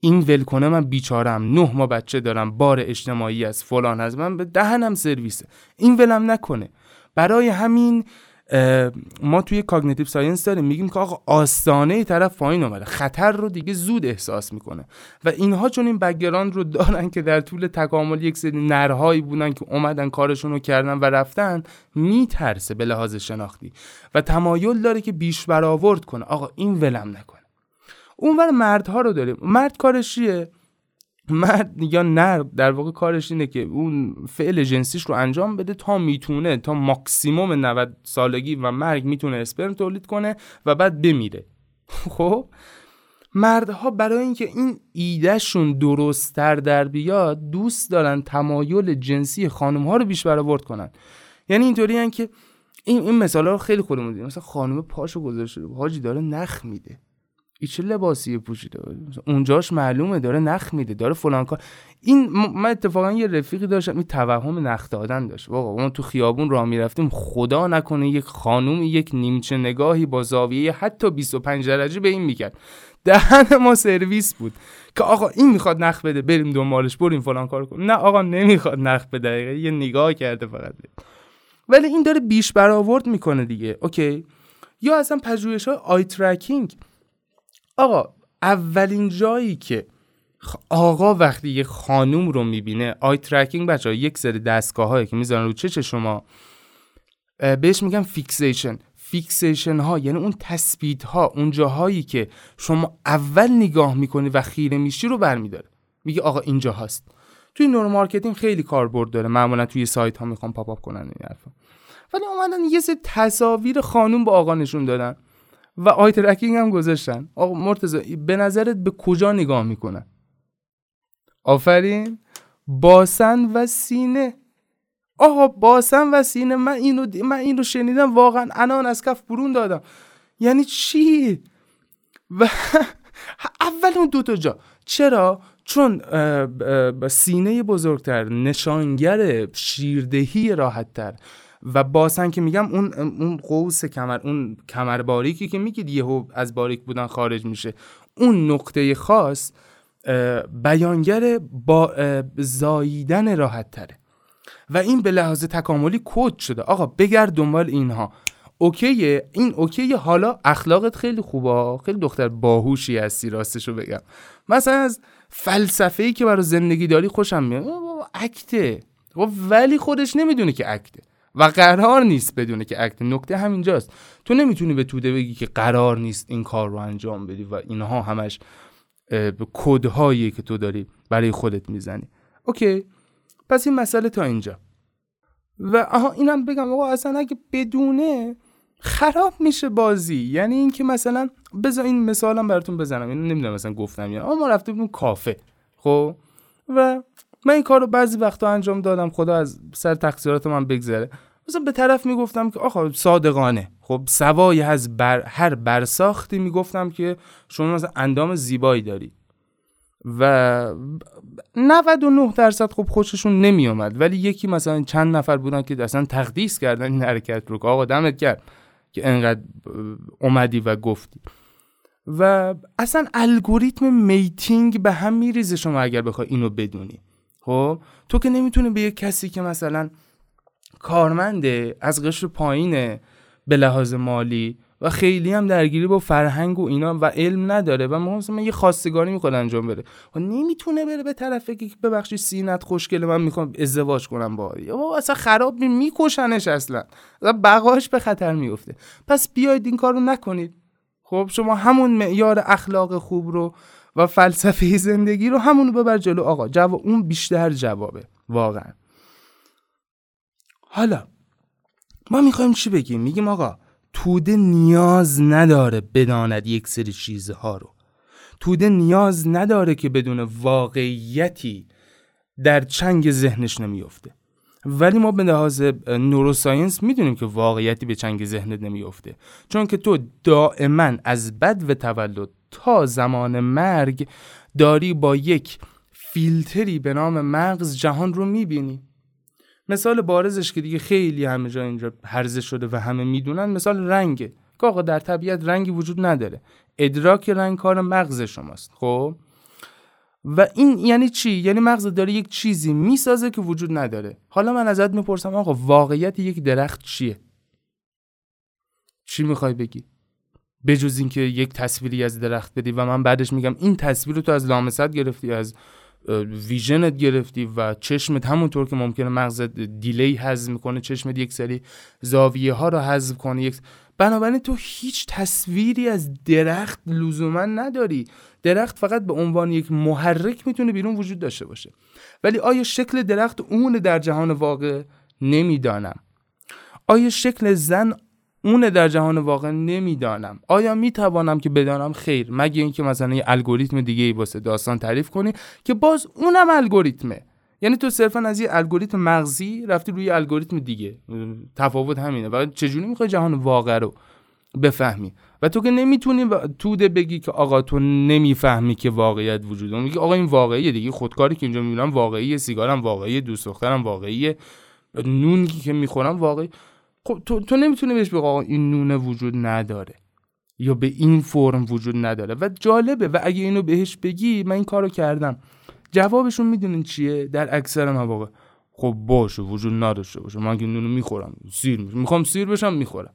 این ول کنه من بیچارم نه ما بچه دارم بار اجتماعی از فلان از من به دهنم سرویسه. این ولم نکنه. برای همین ما توی cognitive science داریم میگیم که آقا آستانه طرف پایین اومده خطر رو دیگه زود احساس می‌کنه. و اینها چون این background رو دارن که در طول تکامل یک سری نرهایی بودن که اومدن کارشون رو کردن و رفتن میترسه به لحاظ شناختی. و تمایل داره که بیش برآورد کنه. آقا این ولم نکنه. اونور مردها رو داریم. مرد کارش چیه؟ مرد یا نر در واقع کارش اینه که اون فعل جنسیش رو انجام بده تا می‌تونه تا ماکسیموم 90 سالگی و مرگ می‌تونه اسپرم تولید کنه و بعد بمیره. <laughs> خب؟ مردها برای اینکه این ایدهشون درستتر در بیاد دوست دارن تمایل جنسی خانم ها رو بیش برآورد کنن. یعنی اینطوری که این این مثالا رو خیلی خودمون دیدیم مثلا خانم پاشو گذاشته حاجی داره نخ میده. ای چه لباسی پوشیده؟ اونجاش معلومه داره نخ میده داره فلان کار. این من اتفاقا یه رفیقی داشتم این توهم نخ دادن داشت. واقعا اون تو خیابون راه می‌رفتیم خدا نکنه یک خانوم یک نیمچه نگاهی با زاویه حتی 25 درجه به این می‌کرد. دهن ما سرویس بود که آقا این می‌خواد نخ بده بریم دنبالش بریم فلان کار کنیم. نه آقا نمی‌خواد نخ بده یه نگاه کرده فقط. ولی این داره بیش برآورد می‌کنه دیگه. اوکی. یا اصلا پژوهش های eye tracking آقا اولین جایی که آقا وقتی یه خانوم رو می‌بینه eye tracking بچه ها یک سری دستگاه هایی که می‌ذارن رو چه شما بهش میگن fixation fixation ها یعنی اون تثبیت ها اون جاهایی که شما اول نگاه می‌کنی و خیره میشی رو برمیداره. میگه آقا اینجا هست. توی neuromarketing خیلی کاربرد داره. معمولا توی سایت ها می‌خوام pop up کنن این حرفا. ولی اومدن یه سری تصاویر خانوم با آقا نشون دادن. و آی ترکینگ هم گذاشتن. آقا مرتضی به نظرت به کجا نگاه می‌کنن؟ آفرین. باسن و سینه. آقا باسن و سینه من اینو من اینو شنیدم واقعا انان از کف برون دادم. یعنی چی؟ و <laughs> اول اون دو تا جا. چرا؟ چون سینه بزرگتر نشانگر شیردهی راحتتر. و باسن که میگم اون اون قوس کمر اون کمر باریکی که میگید یهو از باریک بودن خارج میشه. اون نقطه خاص بیانگر با زاییدن راحت تره. و این به لحاظ تکاملی کد شده. آقا بگرد دنبال اینها. اوکیه؟ این اوکیه. حالا اخلاقت خیلی خوبه. خیلی دختر باهوشی هستی راستشو بگم. مثلا از فلسفه ای که برای زندگی داری خوشم میاد. اکته. ولی خودش نمی‌دونه که اکته. و قرار نیست بدونه که اکت نکته همینجاست تو نمی‌تونی به توده بگی که قرار نیست این کار رو انجام بدی و اینها همش کدهایی که تو داری برای خودت می‌زنی. اوکی. پس این مسئله تا اینجا. و آها اینم بگم آقا اصلا اگه بدونه خراب میشه بازی. یعنی اینکه مثلا بذار این مثالم براتون بزنم. اینو نمی‌دونم مثلا گفتم یا ما رفته بودیم کافه. خب؟ و من این کار رو بعضی وقتا انجام دادم. خدا از سر تقصیرات من بگذره. مثلا به طرف می‌گفتم که آقا صادقانه. خب سوای از بر هر برساختی می‌گفتم که شما مثلا اندام زیبایی داری. و 99 درصد خب خوششون نمی اومد ولی یکی مثلا چند نفر بودن که اصلا تقدیس کردن این حرکت رو که آقا دمت کرد که انقدر اومدی و گفتی. و اصلا الگوریتم mating به هم میریزه شما اگر بخوای اینو بدونی. خب تو که نمی‌تونی به یک کسی که مثلا کارمنده از قشر پایینه به لحاظ مالی و خیلی هم درگیری با فرهنگ و اینا و علم نداره و مثلا یه خواستگاری می‌خواد انجام بره و نمی‌تونه بره به طرف که ببخشی سینه‌ت خوشگله من می‌خوام ازدواج کنم با یا اصلا خراب میکشنش اصلا. بقاش به خطر میفته پس بیاید این کارو نکنید. خب شما همون معیار اخلاق خوب رو و فلسفه زندگی رو همونو ببر جلو. آقا جواب اون بیشتر جوابه. واقعا. حالا ما می‌خوایم چی بگیم؟ میگیم آقا توده نیاز نداره بداند یک سری چیزها رو. توده نیاز نداره که بدون واقعیتی در چنگ ذهنش نمیفته ولی ما به لحاظ نوروساینس می‌دونیم که واقعیتی به چنگ ذهنت نمیفته چون که تو دائما از بد و تولد تا زمان مرگ داری با یک فیلتری به نام مغز جهان رو می‌بینی. مثال بارزش که دیگه خیلی همه جا اینجا هرزه شده و همه می‌دونن مثال رنگه. که آقا در طبیعت رنگی وجود نداره. ادراک رنگ کار مغز شماست خب؟ و این یعنی چی؟ یعنی مغز داره یک چیزی می‌سازه که وجود نداره. حالا من ازت می‌پرسم آقا واقعیت یک درخت چیه؟ چی می‌خوای بگی؟ بجز اینکه یک تصویری از درخت بدی و من بعدش میگم این تصویر رو تو از لامست گرفتی از ویژنت گرفتی و چشمت همونطور که ممکنه مغز دیلی حذف می‌کنه چشمت یک سری زاویه ها رو حذف کنه. یک بنابراین تو هیچ تصویری از درخت لزوما نداری. درخت فقط به عنوان یک محرک می‌تونه بیرون وجود داشته باشه. ولی آیا شکل درخت اون در جهان واقع نمی‌دانم؟ آیا شکل زن اون در جهان واقع نمی‌دانم. آیا می‌توانم که بدانم؟ خیر. مگه اینکه مثلا یه الگوریتم دیگه ای واسه داستان تعریف کنی که باز اونم الگوریتمه. یعنی تو صرفا از یه الگوریتم مغزی رفتی روی الگوریتم دیگه. تفاوت همینه. و چجوری می‌خوای جهان واقع رو بفهمی؟ و تو که نمی‌تونی توده بگی که آقا تو نمی‌فهمی که واقعیت وجود داره میگی آقا این واقعیه دیگه. خودکاری که اینجا می‌بینم واقعیه. سیگارم واقعیه. دوست دخترم واقعیه. نونی که می‌خورم واقعی. خب تو, تو نمی‌تونی بهش آقا این نونه وجود نداره یا به این فرم وجود نداره. و جالبه. و اگه اینو بهش بگی من این کارو کردم. جوابشون می‌دونین چیه؟ در اکثر مواقع. خب باشه وجود نداشته باشه. من که نونو می‌خورم سیر میشم. می‌خوام سیر بشم می‌خورم.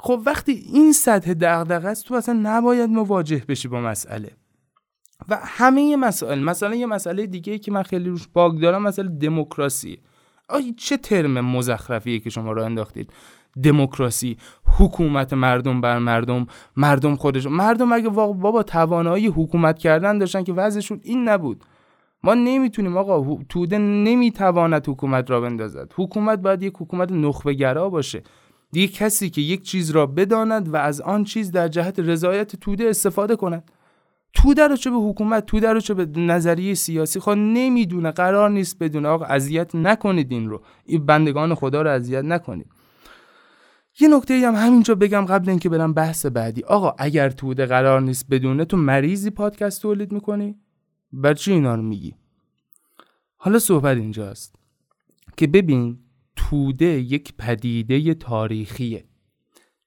خب وقتی این سطح دغدغه است تو اصلا نباید مواجه بشی با مسئله. و همه مسائل مثلا یه مسئله دیگه که من خیلی روش باگ دارم مسئله دموکراسی آیا چه ترم مزخرفیه که شما را انداختید. دموکراسی حکومت مردم بر مردم مردم خودشون مردم اگه بابا توانایی حکومت کردن داشتن که وضعشون این نبود. ما نمی‌تونیم آقا توده نمی‌تواند حکومت را بندازد. حکومت باید یک حکومت نخبه گرا باشه. یک کسی که یک چیز را بداند و از آن چیز در جهت رضایت توده استفاده کند. توده رو چه به حکومت توده رو چه به نظریه سیاسی خواهد نمی‌دونه قرار نیست بدونه آقا اذیت نکنید این رو. این بندگان خدا رو اذیت نکنید. یه نکته هم همینجا بگم قبل اینکه برم بحث بعدی. آقا اگر توده قرار نیست بدونه تو مریضی پادکست تولید می‌کنی؟ بر چی اینا رو میگی؟ حالا صحبت اینجاست که ببین توده یک پدیده تاریخیه.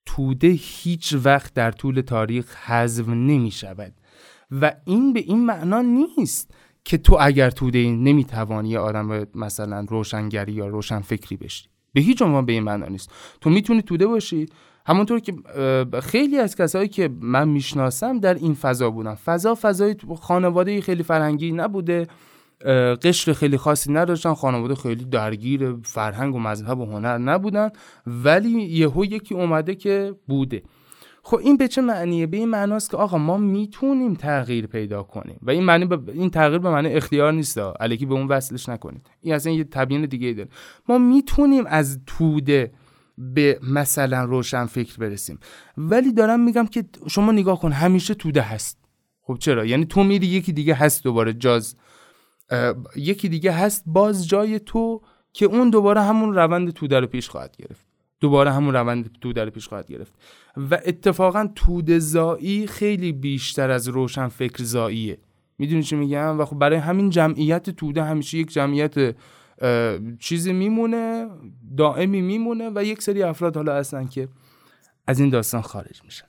توده هیچ وقت در طول تاریخ حذف نمی شود و این به این معنا نیست که تو اگر توده این نمی‌توانی آدم مثلا روشنگری یا روشن فکری بشی. به هیچ عنوان به این معنا نیست. تو می‌تونی توده باشی. همونطور که خیلی از کسایی که من می‌شناسم در این فضا بودن. فضا فضای خانواده خیلی فرهنگی نبوده. قشر خیلی خاصی نداشتن. خانواده خیلی درگیر فرهنگ و مذهب و هنر نبودن. ولی یهو یکی اومده که بوده. خب این به چه معنیه؟ به این معناست که آقا ما می‌تونیم تغییر پیدا کنیم و این معنی این تغییر به معنی اختیار نیست الکی به اون وصلش نکنید. این اصلا یه تبیین دیگه داره. ما می‌تونیم از توده به مثلا روشن فکر برسیم. ولی دارم میگم که شما نگاه کن همیشه توده هست. خب چرا؟ یعنی تو میری یکی دیگه هست دوباره جاز. یکی دیگه هست باز جای تو که اون دوباره همون روند توده رو پیش خواهد گرفت. دوباره همون روند توده رو پیش خواهد گرفت. و اتفاقا توده زایی خیلی بیشتر از روشن فکر زاییه می‌دونی چی میگم؟ و خب برای همین جمعیت توده همیشه یک جمعیت چیزی میمونه دائمی میمونه و یک سری افراد حالا هستن که از این داستان خارج میشن.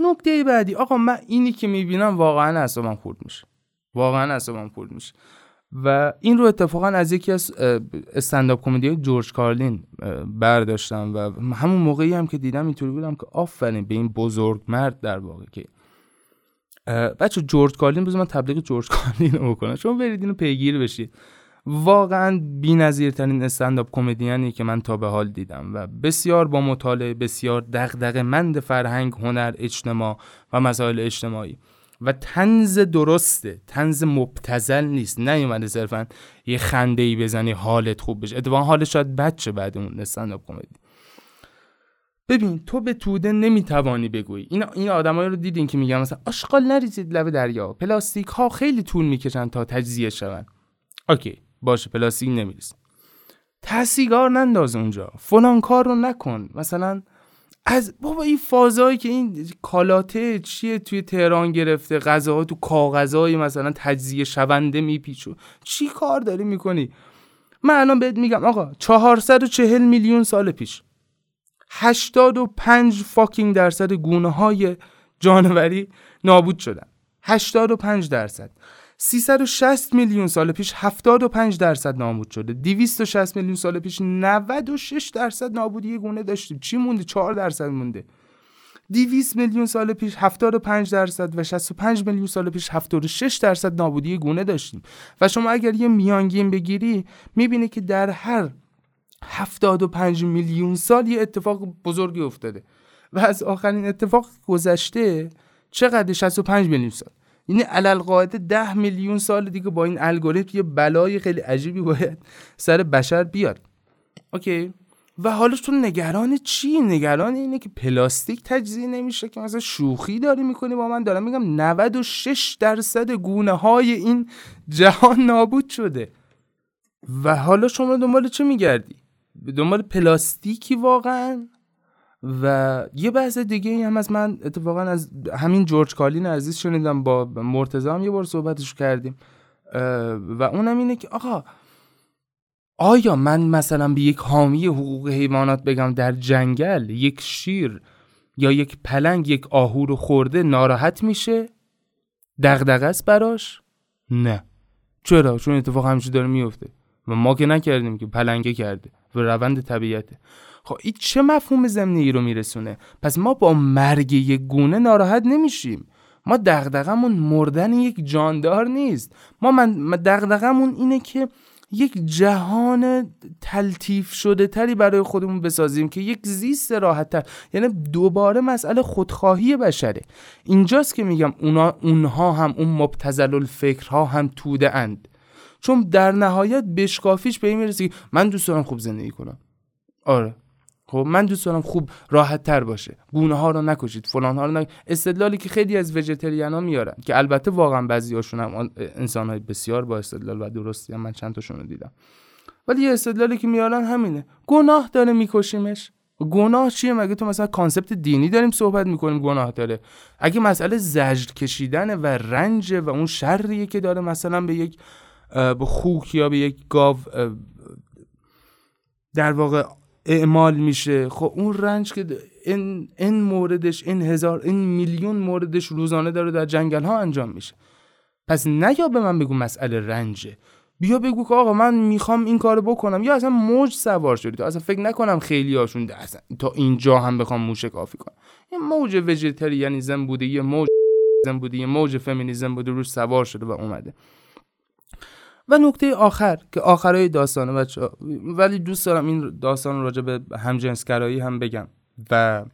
نکته بعدی آقا من اینی که می‌بینم واقعا اعصابم خورد میشه. واقعا اعصابم خورد میشه. و این رو اتفاقا از یکی از استنداپ کمدی جورج کارلین برداشتم و همون موقعی هم که دیدم اینطوری بودم که آفرین به این بزرگ مرد در واقع که بچه جورج کارلین بذار من تبلیغ جورج کارلین رو بکنم. شما برید اینو پیگیر بشید واقعا بی‌نظیرترین استنداپ کمدیانی که من تا به حال دیدم و بسیار با مطالعه بسیار دغدغه مند فرهنگ هنر اجتماع و مسائل اجتماعی. و طنز درسته. طنز مبتذل نیست. نیومده صرفا یه خنده ای بزنی حالت خوب بشه. اتفاقا حالت شاید بچه بعد اون stand-up comedy ببین تو به توده نمی‌توانی بگویی. این این آدمایی رو دیدین که میگن مثلا آشغال نریزید لب دریا. پلاستیک ها خیلی طول می‌کشن تا تجزیه شون. اوکی باشه پلاستیک نریز. ته‌سیگار ننداز اونجا. فلان کار رو نکن. مثلا از بابا این فازایی که این کالاته چیه توی تهران گرفته غذاها تو کاغذهای مثلا تجزیه شونده میپیچو چی کار داری می‌کنی؟ من الان بهت میگم آقا 440 میلیون سال پیش 85 فاکینگ درصد گونه های جانوری نابود شدن. 85 درصد. 360 میلیون سال پیش 75 درصد نابود شده. 260 میلیون سال پیش 96 درصد نابودی گونه داشتیم. چی مونده؟ 4 درصد مونده. 200 میلیون سال پیش 75 درصد و 65 میلیون سال پیش 76 درصد نابودی گونه داشتیم. و شما اگر یه میانگین بگیری می‌بینی که در هر 75 میلیون سال یه اتفاق بزرگی افتاده. و از آخرین اتفاق گذشته چقدر 65 میلیون سال؟ یعنی علل قاعده 10 میلیون سال دیگه با این الگوریتم یه بلای خیلی عجیبی باید سر بشر بیاد. اوکی. و حالا تو نگران چی؟ نگران اینه که پلاستیک تجزیه نمیشه که مثلا شوخی داری می‌کنی با من. دارم میگم 96 درصد گونه های این جهان نابود شده. و حالا شما دنبال چه میگردی؟ دنبال پلاستیکی واقعا؟ و یه بحث دیگه هم از من اتفاقا از همین جورج کالین عزیز شنیدم با مرتضی هم یه بار صحبتش کردیم. و اونم اینه که آقا آیا من مثلا به یک حامی حقوق حیوانات بگم در جنگل یک شیر یا یک پلنگ یک آهو رو خورده ناراحت میشه؟ دغدغه است براش؟ نه. چرا؟ چون اتفاق همیشه داره میفته. و ما که نکردیم که پلنگه کرده و روند طبیعته. خب این چه مفهوم زمینی ای رو میرسونه؟ پس ما با مرگ یک گونه ناراحت نمیشیم. ما دغدغمون مردن یک جاندار نیست. ما من دغدغمون اینه که یک جهان تلطیف شده تری برای خودمون بسازیم که یک زیست راحت تر یعنی دوباره مسئله خودخواهی بشره. اینجاست که میگم اونا اونها هم اون مبتزل الفکرها هم توده اند. چون در نهایت بشکافیش به این می‌رسه من دوست دارم خوب زندگی کنم. آره. خب من دوست دارم خوب راحت تر باشه. گونه ها رو نکشید فلان ها رو نک... استدلالی که خیلی از وجتریان ها میارن که البته واقعا بعضی هاشون هم انسان های بسیار با استدلال و درستی هم من چند تاشون رو دیدم. ولی یه استدلالی که میارن همینه. گناه داره میکشیمش. گناه چیه؟ مگه تو مثلا concept دینی داریم صحبت می‌کنیم گناه داره؟ اگه مسئله زجر کشیدن و رنج و اون شریه که داره مثلا به یک به خوک یا به یک گاو در واقع اعمال میشه. خب اون رنج که این, این موردش این هزار این میلیون موردش روزانه داره در جنگل ها انجام میشه. پس نیا به من بگو مسئله رنجه. بیا بگو که آقا من می‌خوام این کارو بکنم یا اصلا موج سوار شدی. تو اصلا فکر نکنم خیلی هاشون اصلا. تا اینجا هم بخوام موشه کافی کنم. یه موج وجتریانیزم بوده یه موج بوده یه موج فمینیزم بوده روش سوار شده و اومده. و نکته آخر که آخرای داستانه بچه ولی دوست دارم این داستان راجع به همجنسگرایی هم بگم و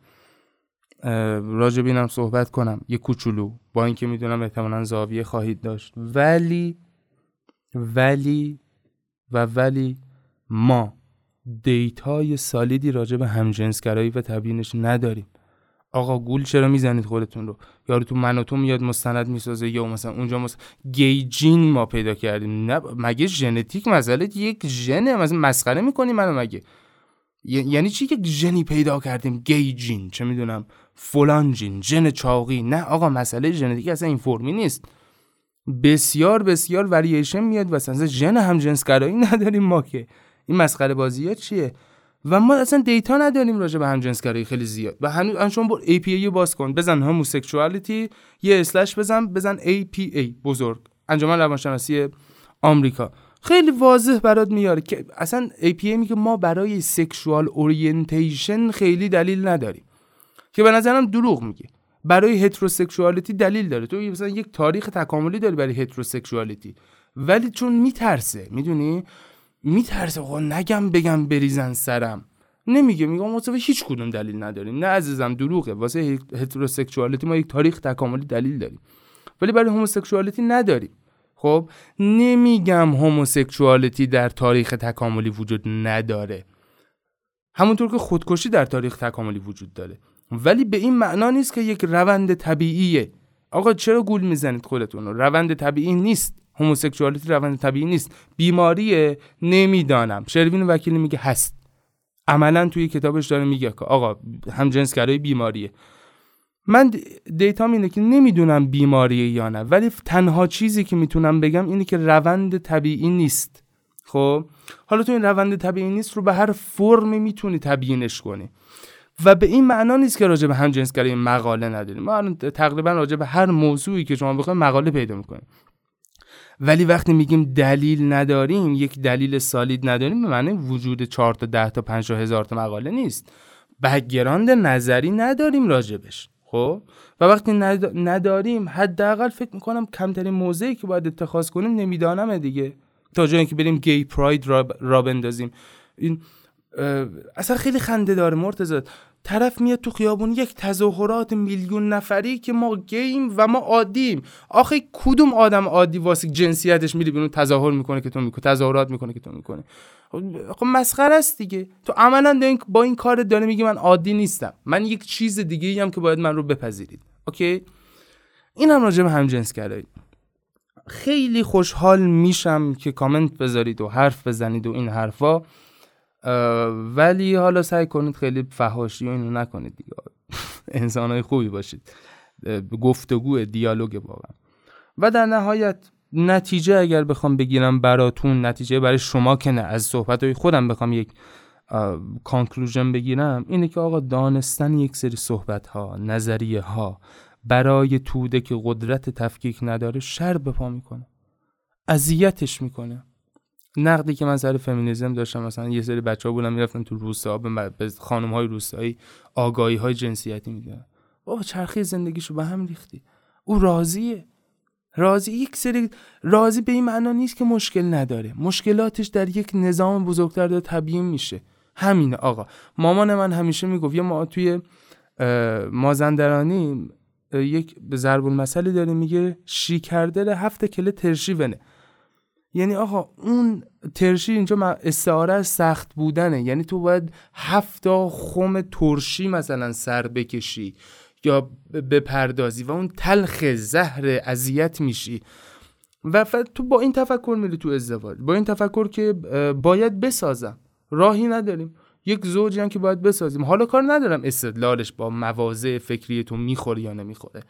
راجع اینم صحبت کنم. یه کوچولو. با اینکه می‌دونم احتمالا زاویه خواهید داشت. ولی ولی و ولی ما دیتای سالیدی راجع به همجنسگرایی و تبیینش نداریم. آقا گول چرا می‌زنید خودتون رو؟ یارو تو من و تو میاد مستند می‌سازه یا مثلا اونجا مثلا گیجین ما پیدا کردیم. نه مگه ژنتیک مسئله یک ژنه؟ مثلا مسخره می‌کنی منو مگه؟ یعنی چی که ژنی پیدا کردیم؟ گیجین چه می‌دونم فلان جین ژن چاقی. نه آقا مسئله ژنتیک اصلا این فرمی نیست. بسیار بسیار وریشن میاد. و ژن هم جنسگرایی <laughs> نداریم ما که. این مسخره بازی ها چیه؟ و ما اصلا دیتا نداریم راجع به همجنسگرایی خیلی زیاد. و هنوز شما بر APA باز کن. بزن هموسکشوالیتی یه اسلش بزن بزن APA بزرگ. انجمن روانشناسی آمریکا. خیلی واضح برات میاره که اصلا APA میگه ما برای sexual orientation خیلی دلیل نداریم. که به نظرم دروغ میگه. برای heterosexuality دلیل داره. تو مثلا یک تاریخ تکاملی داری برای heterosexuality ولی چون میترسه می‌دونی؟ میترسه آقا نگم بگم بریزن سرم. نمیگه میگم واسه هیچ کدوم دلیل نداریم. نه عزیزم دروغه. واسه heterosexuality ما یک تاریخ تکاملی دلیل داریم. ولی برای هوموسکشوالیتی نداریم. خب نمیگم هوموسکشوالیتی در تاریخ تکاملی وجود نداره. همونطور که خودکشی در تاریخ تکاملی وجود داره. ولی به این معنا نیست که یک روند طبیعیه. آقا چرا گول می‌زنید خودتون روند طبیعی نیست. هوموسکسوالیتی روند طبیعی نیست. بیماریه؟ نمی‌دانم. شروین وکیلی میگه هست. عملا توی کتابش داره میگه که آقا هم جنسگرایی بیماریه. من دیتا اینه که نمی‌دونم بیماریه یا نه ولی تنها چیزی که می‌تونم بگم اینه که روند طبیعی نیست. خب؟ حالا تو این روند طبیعی نیست رو به هر فرمی می‌تونی تبیینش کنی. و به این معنا نیست که راجع به هم جنسگرایی مقاله نداریم. ما تقریبا راجع به هر موضوعی که شما بخواید مقاله پیدا می‌کنیم. ولی وقتی میگیم دلیل نداریم یک دلیل سالید نداریم به معنی وجود 4 تا 10 تا 5 هزار تا مقاله نیست. background نظری نداریم راجبش خب؟ و وقتی نداریم حداقل فکر می‌کنم کمترین موضعی که باید اتخاذ کنیم نمی‌دانم دیگه. تا جایی که بریم gay pride را, را بندازیم. این اصلا خیلی خنده داره مرتضی. طرف میاد تو خیابون یک تظاهرات میلیون نفری که ما گیم و ما عادیم. آخه کدوم آدم عادی واسه جنسیتش میره بیرون تظاهر می‌کنه که تو می‌کنه تظاهرات می‌کنه که تو می‌کنه خب مسخره است دیگه. تو عملا با این کار داره میگه من عادی نیستم. من یک چیز دیگه هم که باید من رو بپذیرید. اوکی؟ این هم راجع به هم جنس خیلی خوشحال میشم که کامنت بذارید و حرف بزنید و این حرفا. ولی حالا سعی کنید خیلی فهاشی و اینو نکنید دیگه. <laughs> انسان های خوبی باشید. گفتگو دیالوگ واقعا. و در نهایت نتیجه اگر بخوام بگیرم براتون نتیجه برای شما که نه از صحبت های خودم بخوام یک کانکلوژن بگیرم اینه که آقا دانستن یک سری صحبت ها نظریه ها برای توده که قدرت تفکیک نداره شر به پا می‌کنه. اذیتش می‌کنه. نقدی که من سر فمینیزم داشتم مثلا یه سری بچه ها بودن می‌رفتن تو روستا به خانم های روستایی آگاهی های جنسیتی میدن بابا چرخی زندگیشو به هم ریختی. او راضیه. راضی یک سری راضی به این معنا نیست که مشکل نداره. مشکلاتش در یک نظام بزرگتر داره تبیین میشه. همینه آقا. مامان من همیشه می‌گفت یه ما توی مازندرانی یک به ضرب المثلی داره میگه شیکرده هفت کله ترشی ونه یعنی آقا اون ترشی اینجا استعاره سخت بودنه. یعنی تو باید هفتا خم ترشی مثلا سر بکشی یا بپردازی و اون تلخ زهر اذیت میشی. و تو با این تفکر میری تو ازدواج. با این تفکر که باید بسازم. راهی نداریم. یک زوجی هم که باید بسازیم. حالا کار ندارم استدلالش با مواضع فکری تو می‌خوره یا نمی‌خوره.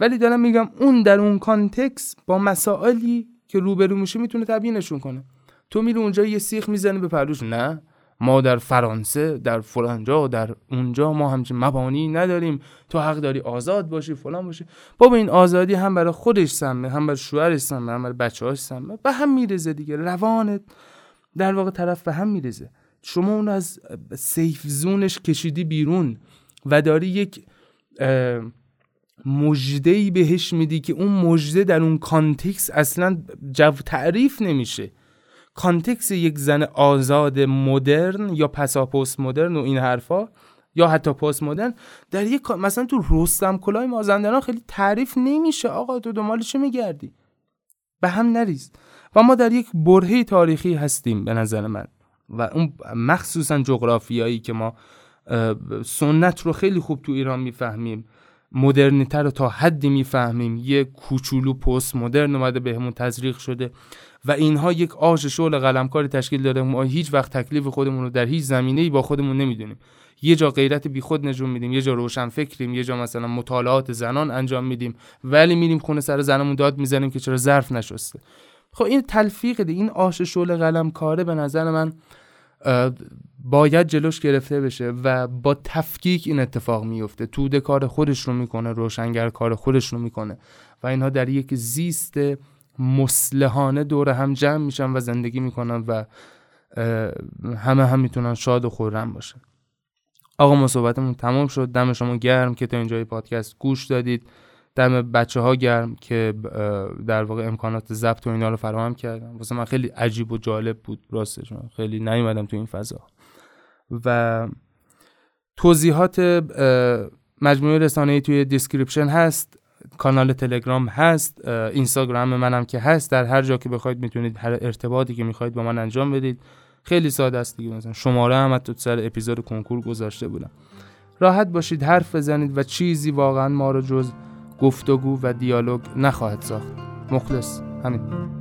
ولی دارم میگم اون در اون کانتکس با مسائلی که روبرو میشه می‌تونه تبیینشون کنه. تو میری اونجا یه سیخ می‌زنی به پروش نه ما در فرانسه در فلانجا در اونجا ما همچین مبانی نداریم. تو حق داری آزاد باشی فلان باشی. بابا این آزادی هم برای خودش سمه هم برای شوهرش سمه هم برای بچه‌هاش سمه. به هم میرزه دیگه روانت در واقع طرف به هم میریزه شما اون از safe zone ش کشیدی بیرون و داری یک مژده بهش میدی که اون مژده در اون context اصلا جو تعریف نمیشه. context یک زن آزاد مدرن یا پسا پست مدرن و این حرفا یا حتی پست مدرن در یک مثلا تو رستم کلای مازندران خیلی تعریف نمیشه. آقا تو دنبال چه میگردی؟ به هم نریز. و ما در یک برهه تاریخی هستیم به نظر من. و اون مخصوصا جغرافیایی که ما سنت رو خیلی خوب تو ایران می‌فهمیم. مدرنیته رو تا حدی می‌فهمیم. یه کوچولو پست مدرن اومده بهمون تزریق شده و اینها یک آش شغل قلمکاری تشکیل داده. ما هیچ وقت تکلیف خودمون رو در هیچ زمینه‌ای با خودمون نمی‌دونیم. یه جا غیرت بیخود نجوم میدیم یه جا روشن فکریم یه جا مثلا مطالعات زنان انجام میدیم. ولی میریم خونه سر زنمون داد می‌زنیم که چرا ظرف نشسته. خب این تلفیق دی این آش شغل قلمکاره به نظر من باید جلوش گرفته بشه و با تفکیک این اتفاق میفته. توده کار خودش رو می‌کنه روشنگر کار خودش رو می‌کنه و اینها در یک زیست مسلحانه دور هم جمع میشن و زندگی می‌کنن و همه هم می‌تونن شاد و خورم باشن آقا ما صحبتمون تمام شد. دم شما گرم که تا اینجای پادکست گوش دادید. دم بچه ها گرم که در واقع امکانات ضبط و اینا رو فراهم کردم واسه من خیلی عجیب و جالب بود. راستش خیلی نیومدم تو این فضا. و توضیحات مجموعه رسانه توی description هست کانال تلگرام هست اینستاگرام منم که هست. در هر جا که بخواید می‌تونید هر ارتباطی که می‌خواید با من انجام بدید. خیلی ساده است دیگه. مثلا شماره هم تو سر اپیزود کنکور گذاشته بودم. راحت باشید حرف بزنید و چیزی واقعا ما رو جز گفتگو و دیالوگ نخواهد ساخت. مخلص. همین.